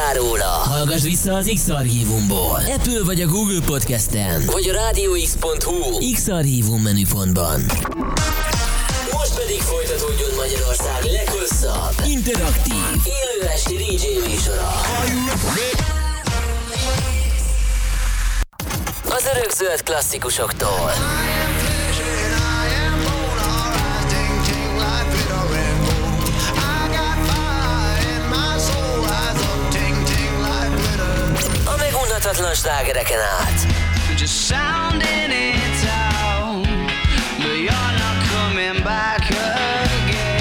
hallottál róla, hallgass vissza az X-Archívumból. Apple vagy a Google Podcast-en, vagy a rádióx.hu X-Archívum menüpontban. Most pedig folytatódjon Magyarország leghosszabb, interaktív, élő esti DJ műsora. Az örökzöld klasszikusoktól. Megunhatatlan slágereken át. Just sounding in town, but you're not coming back again.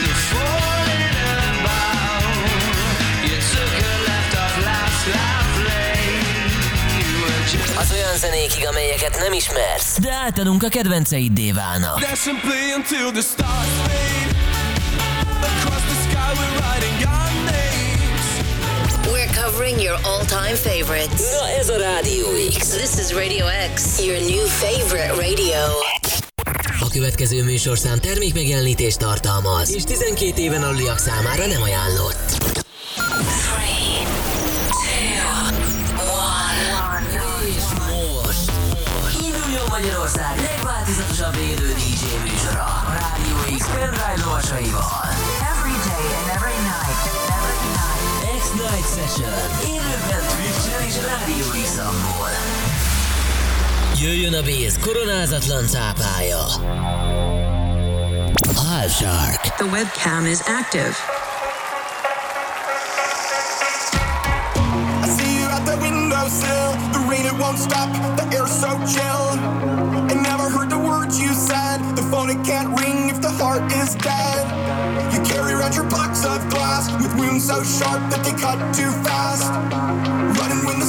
You're falling about. You took a left off last life lane. You were just Az olyan zenékig, amelyeket nem ismersz, de általunk a kedvenceiddé válnak. Dancing play until the stars fade. Across the sky we're names. We're covering your all-time favorites. Na ez a Rádió X. This is Radio X, your new favorite radio. A következő műsorszám termékmegjelenítést tartalmaz, és 12 éven aluliak számára nem ajánlott. Jöjjön a Béz koronázatlan cápája. Half Shark. The webcam is active. I see you at the windowsill. The rain it won't stop. The air's so chill. I never heard the words you said. The phone it can't ring if the heart is dead. You carry around your box of glass with wounds so sharp that they cut too fast.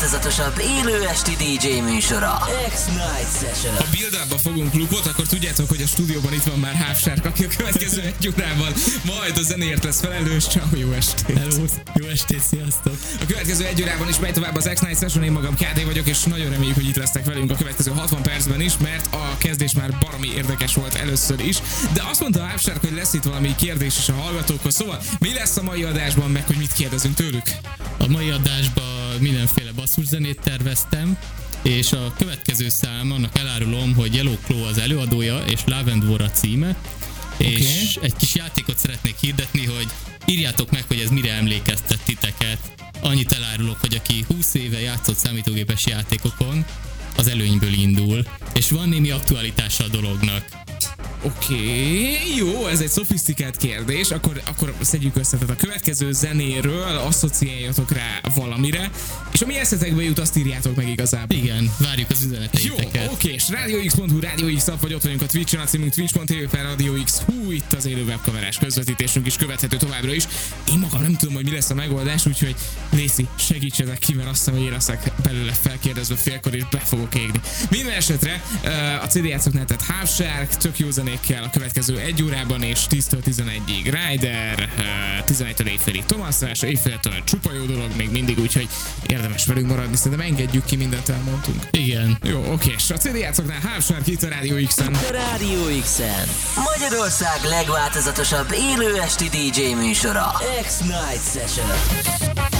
legváltozatosabb élő esti DJ műsora. X-Night Session. Ha build fogunk klubot, akkor tudjátok, hogy a stúdióban itt van már Half Shark, aki a következő egy órában majd a zenéért lesz felelős. Ciao, jó estét! Hello, jó estét, sziasztok! A következő egy órában is megy tovább az X-Night Session, én magam KD vagyok, és nagyon reméljük, hogy itt lesztek velünk a következő 60 percben is, mert a kezdés már baromi érdekes volt először is. De azt mondta Half Shark, hogy lesz itt valami kérdés is a hallgatókhoz, szóval mi lesz a mai adásban, meg hogy mit kérdezünk tőlük? A mai adásban mindenféle basszuszenét terveztem, és a következő szám, annak elárulom, hogy Yellow Claw az előadója, és War a címe, és egy kis játékot szeretnék hirdetni, hogy írjátok meg, hogy ez mire emlékeztet titeket. Annyit elárulok, hogy aki 20 éve játszott számítógépes játékokon, az előnyből indul, és van némi aktualitása a dolognak. Oké, jó, ez egy szofisztikált kérdés, akkor, akkor szedjük össze. Tehát a következő zenéről asszociáljatok rá valamire, és ami eszetekbe jut, azt írjátok meg igazából. Igen, várjuk az Jó, üzeneteiteket. oké, és radiox.hu, Radio X app, vagy ott vagyunk a Twitch-en, a címünk twitch.tv per. Hú, itt az élő webkamerás közvetítésünk is követhető továbbra is. Én magam nem tudom, hogy mi lesz a megoldás, úgyhogy Léci, segítsetek ki, mert azt hiszem, hogy én leszek belőle felkérdezve félkor, és be fogok égni. Minden esetre a CD játszoknál, tehát Half Shark, tök jó zenékkel a következő egy órában, és 10-től 11-ig Rider, uh, 11-től éjfélig Thomas Vás, éjféltől csupa jó dolog még mindig, úgyhogy érdemes velünk maradni, szerintem engedjük ki mindent elmondtunk. Igen. Jó, oké, és a CD játszoknál Shark itt a Radio X-en. Rádió X-en. Magyarország legváltozatosabb élő esti DJ műsora. X-Night Session.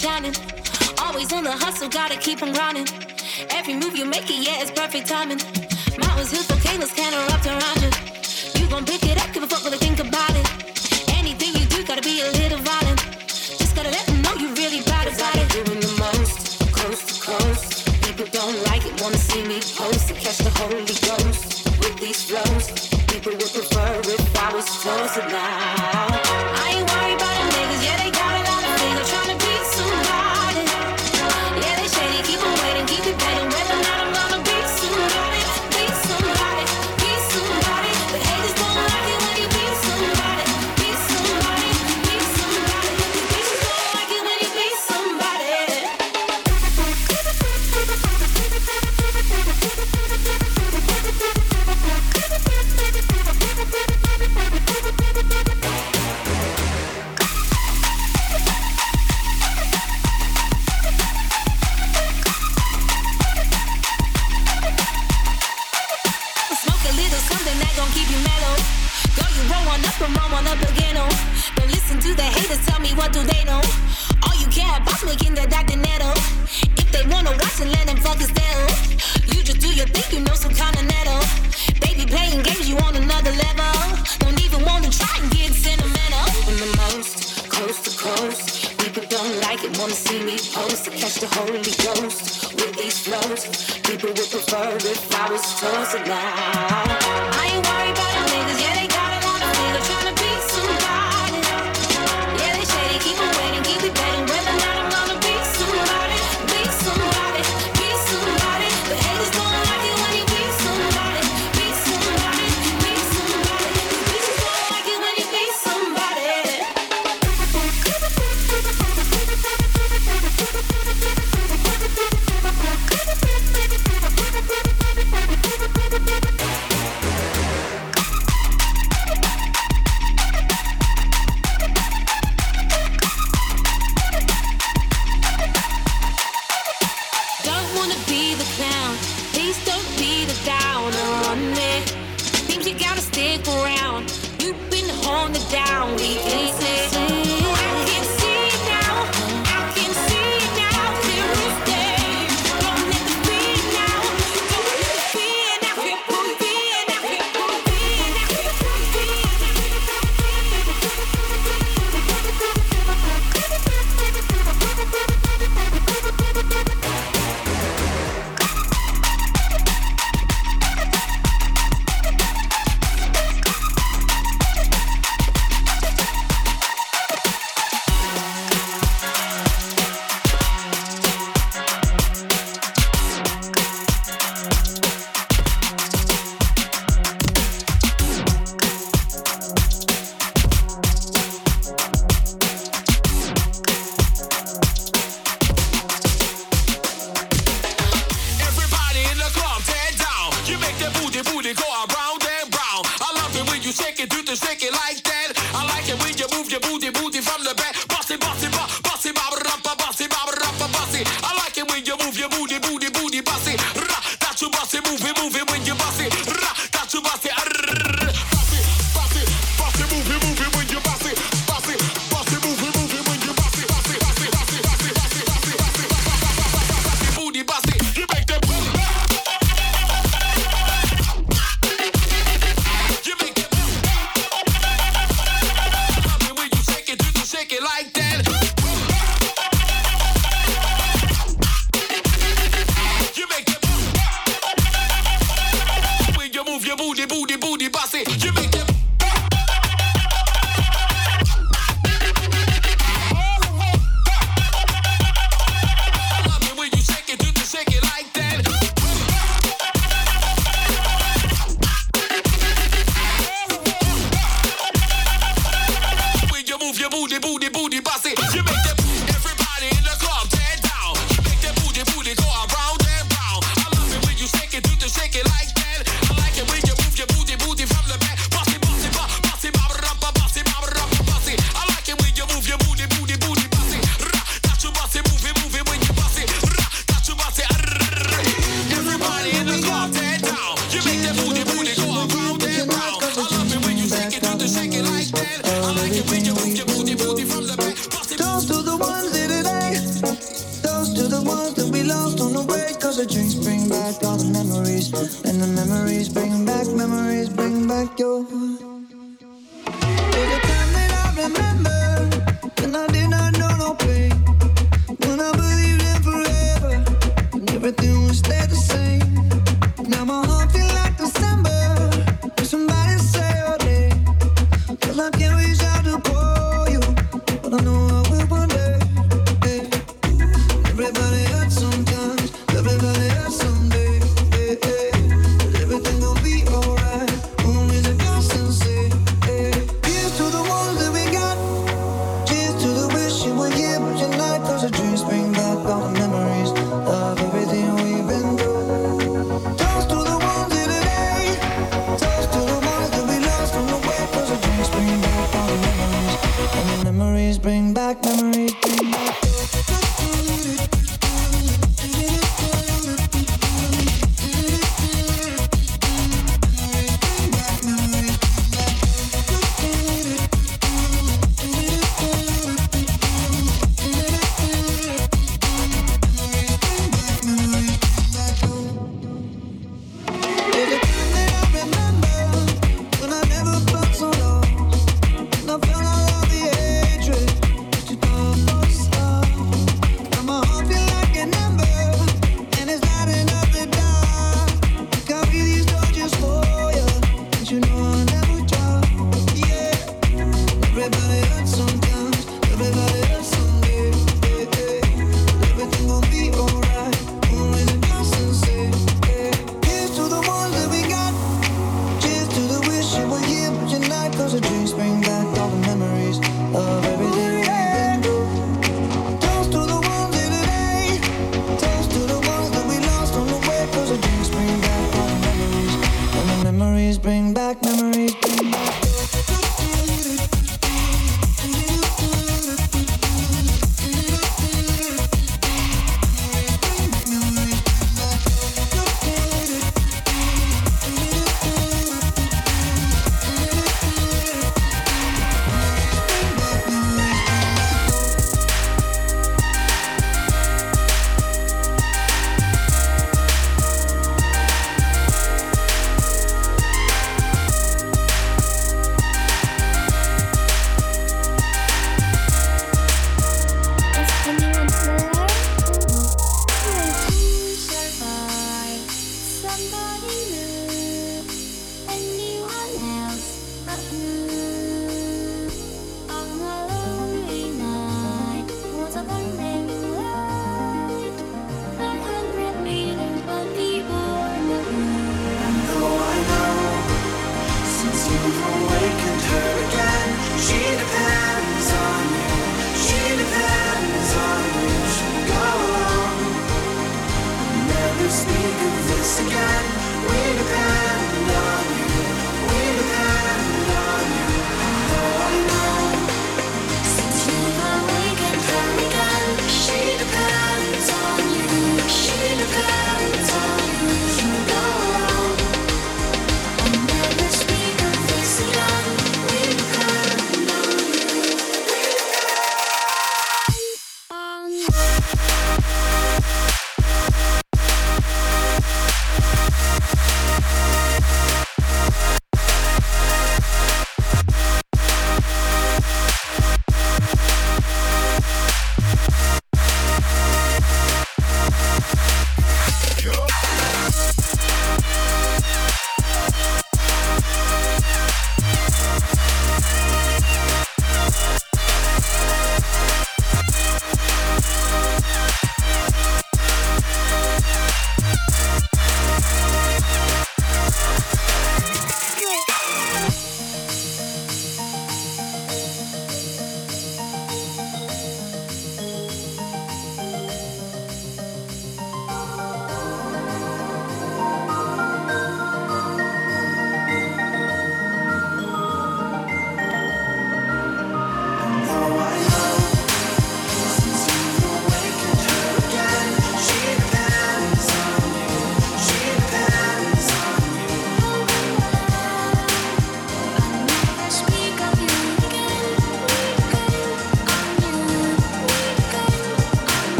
shining. Always on the hustle, gotta keep on grinding. Every move you make, it, yeah, it's perfect timing. Mountains, hills, volcanoes, can't erupt around you. You gon' pick it with the fur if I was chosen now. I ain't worried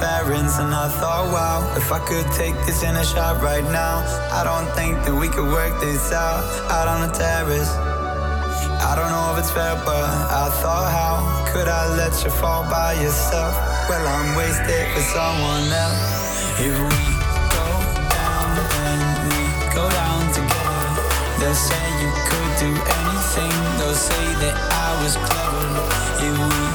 parents, and I thought, wow, if I could take this in a shot right now, I don't think that we could work this out out on the terrace. I don't know if it's fair, but I thought, how could I let you fall by yourself? Well, I'm wasted for someone else. If we go down, then we go down together. They'll say you could do anything. They'll say that I was clever. If we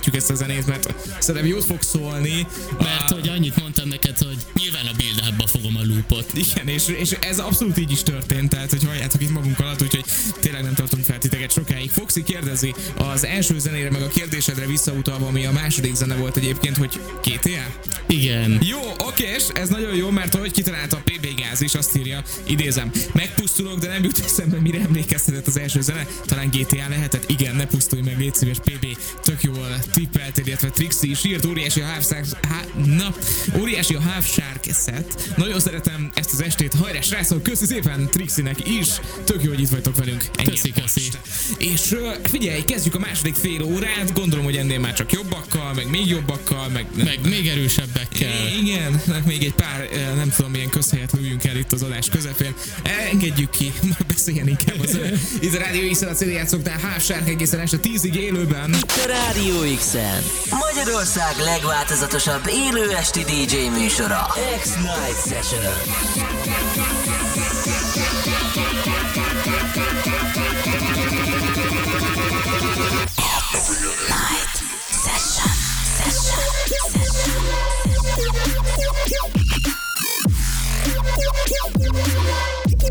elengedjük ezt a zenét, mert szerintem jót fog szólni. Mert hogy annyit mondtam neked, hogy nyilván a build fogom a loopot. Igen, és, és ez abszolút így is történt, tehát hogy halljátok itt magunk alatt, úgyhogy tényleg nem tartunk fel titeket sokáig. Foxy kérdezi az első zenére, meg a kérdésedre visszautalva, ami a második zene volt egyébként, hogy GTA? Igen. Jó, okés, ez nagyon jó, mert ahogy kitalálta a PB Gáz is, azt írja, idézem, megpusztulok, de nem jut eszembe, mire emlékeztetett az első zene. Talán GTA lehetett? Igen, ne pusztulj meg, légy szíves, PB, tök jól tippeltél, illetve Trixie is írt, óriási a Half Shark, há, na, óriási a Half Shark set. Nagyon szeretem ezt az estét, hajrá srácok, köszi szépen Trixie-nek is, tök jó, hogy itt vagytok velünk. Ennyi Köszi, köszi. és figyelj, kezdjük a második fél órát, gondolom, hogy ennél már csak jobbakkal, meg még jobbakkal, meg... Meg még erősebbekkel. Igen, még egy pár, nem tudom, milyen közhelyet lőjünk el itt az adás közepén. Engedjük ki, beszéljen inkább az. Itt a Rádió X-en a CD játszoknál Half Shark egészen este 10-ig élőben. A Rádió x Magyarország legváltozatosabb élő esti DJ műsora. X-Night Session. X-Night Session. Session. Back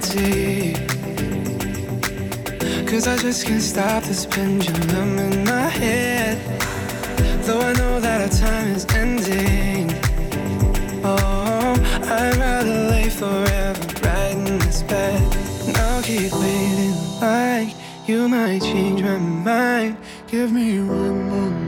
guilty. Cause I just can't stop this pendulum in my head. Though I know that our time is ending. Oh, I'd rather lay forever right in this bed. And I'll keep waiting like you might change my mind. Give me one more.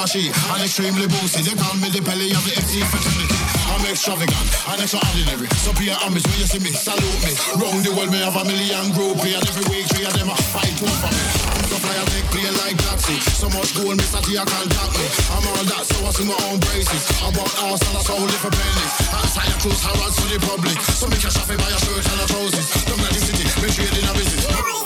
bashy and extremely boosted. They call me the belly of the MC fraternity. I'm extravagant and extraordinary. So be ambitious when you see me, salute me. Round the world, me have a million groupies, and every week three of them are fight over me. I'm so fly, I make like Jackson. So much gold, Mr. T, I can't jack me. I'm all that, so I see my own braces. I bought house and I sold it for pennies. I'm tired to cruise harass to the public. So me cash off by a shirt and a trousers. Don't let the city, me trading a business.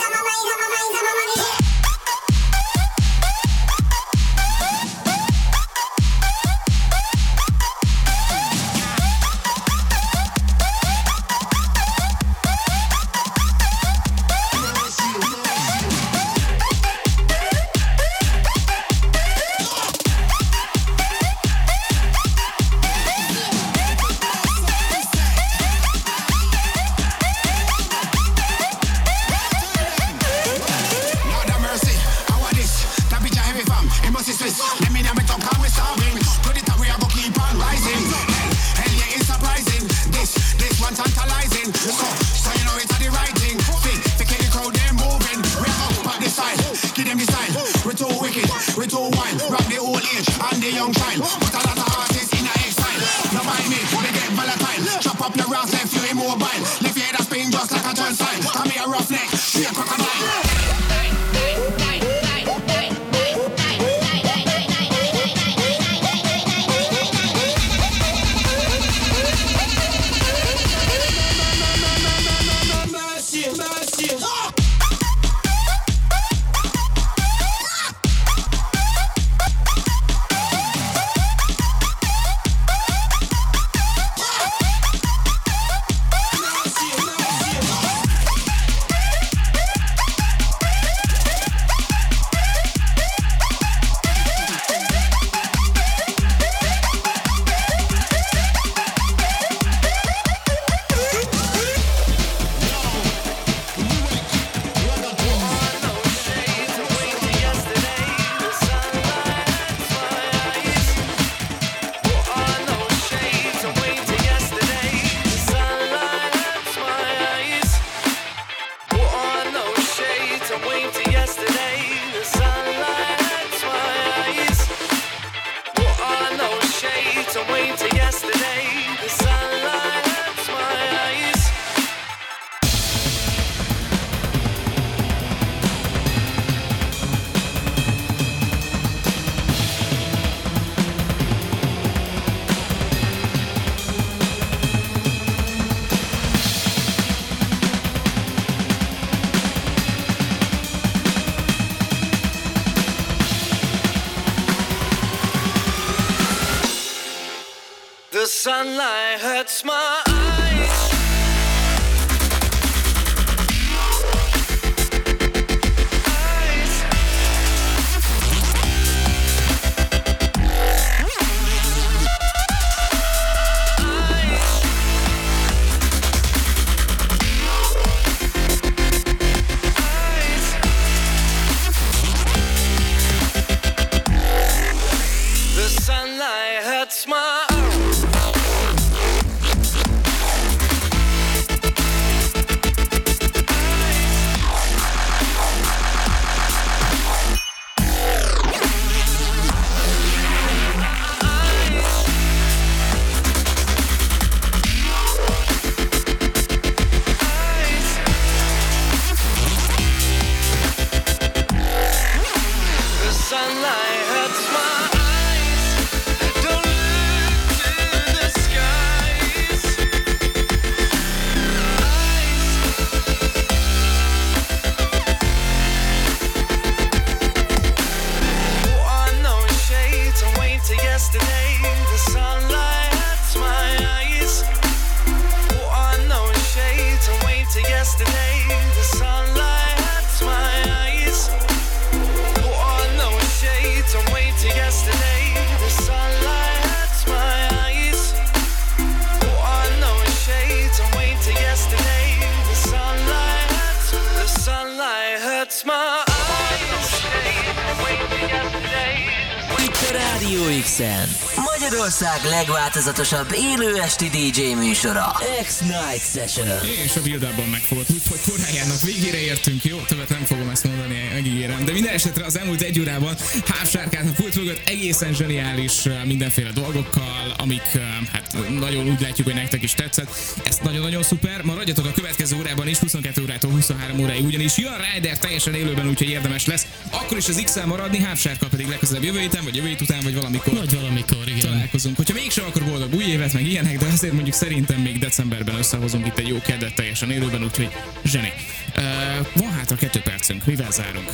Legváltozatosabb élő esti DJ műsora. X-Night Session. És a build megfogott, úgyhogy korájának végére értünk, jó? Többet nem fogom ezt mondani, megígérem. De minden esetre az elmúlt egy órában hávsárkát a pult mögött egészen zseniális mindenféle dolgokkal, amik hát nagyon úgy látjuk, hogy nektek is tetszett. Ez nagyon-nagyon szuper. Maradjatok a következő órában is, 22 órától 23 óráig, ugyanis jön Rider teljesen élőben, úgyhogy érdemes lesz. Akkor is az X-el maradni, hávsárka pedig legközelebb jövő héten, vagy jövő hét után, vagy valamikor. Vagy valamikor, igen. Találkozunk. Hogyha mégsem, akkor boldog új évet, meg ilyenek, de azért mondjuk szerintem még decemberben összehozunk itt egy jó kedvet teljesen élőben, úgyhogy zseni. Uh, van hátra kettő percünk, mivel zárunk?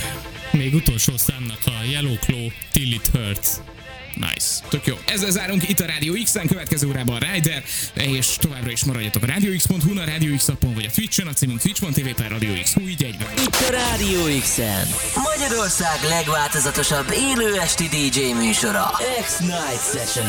Még utolsó számnak a Yellow Claw Till It Hurts. Nice. Tök jó. Ezzel zárunk itt a Rádió X-en, következő órában a Rider, és továbbra is maradjatok a radiox.hu, a Rádió X appon, vagy a Twitch-en, a címünk twitch.tv per Rádió X. Hú, így egyben. Itt a Rádió X-en. Magyarország legváltozatosabb élő esti DJ műsora. X-Night Session.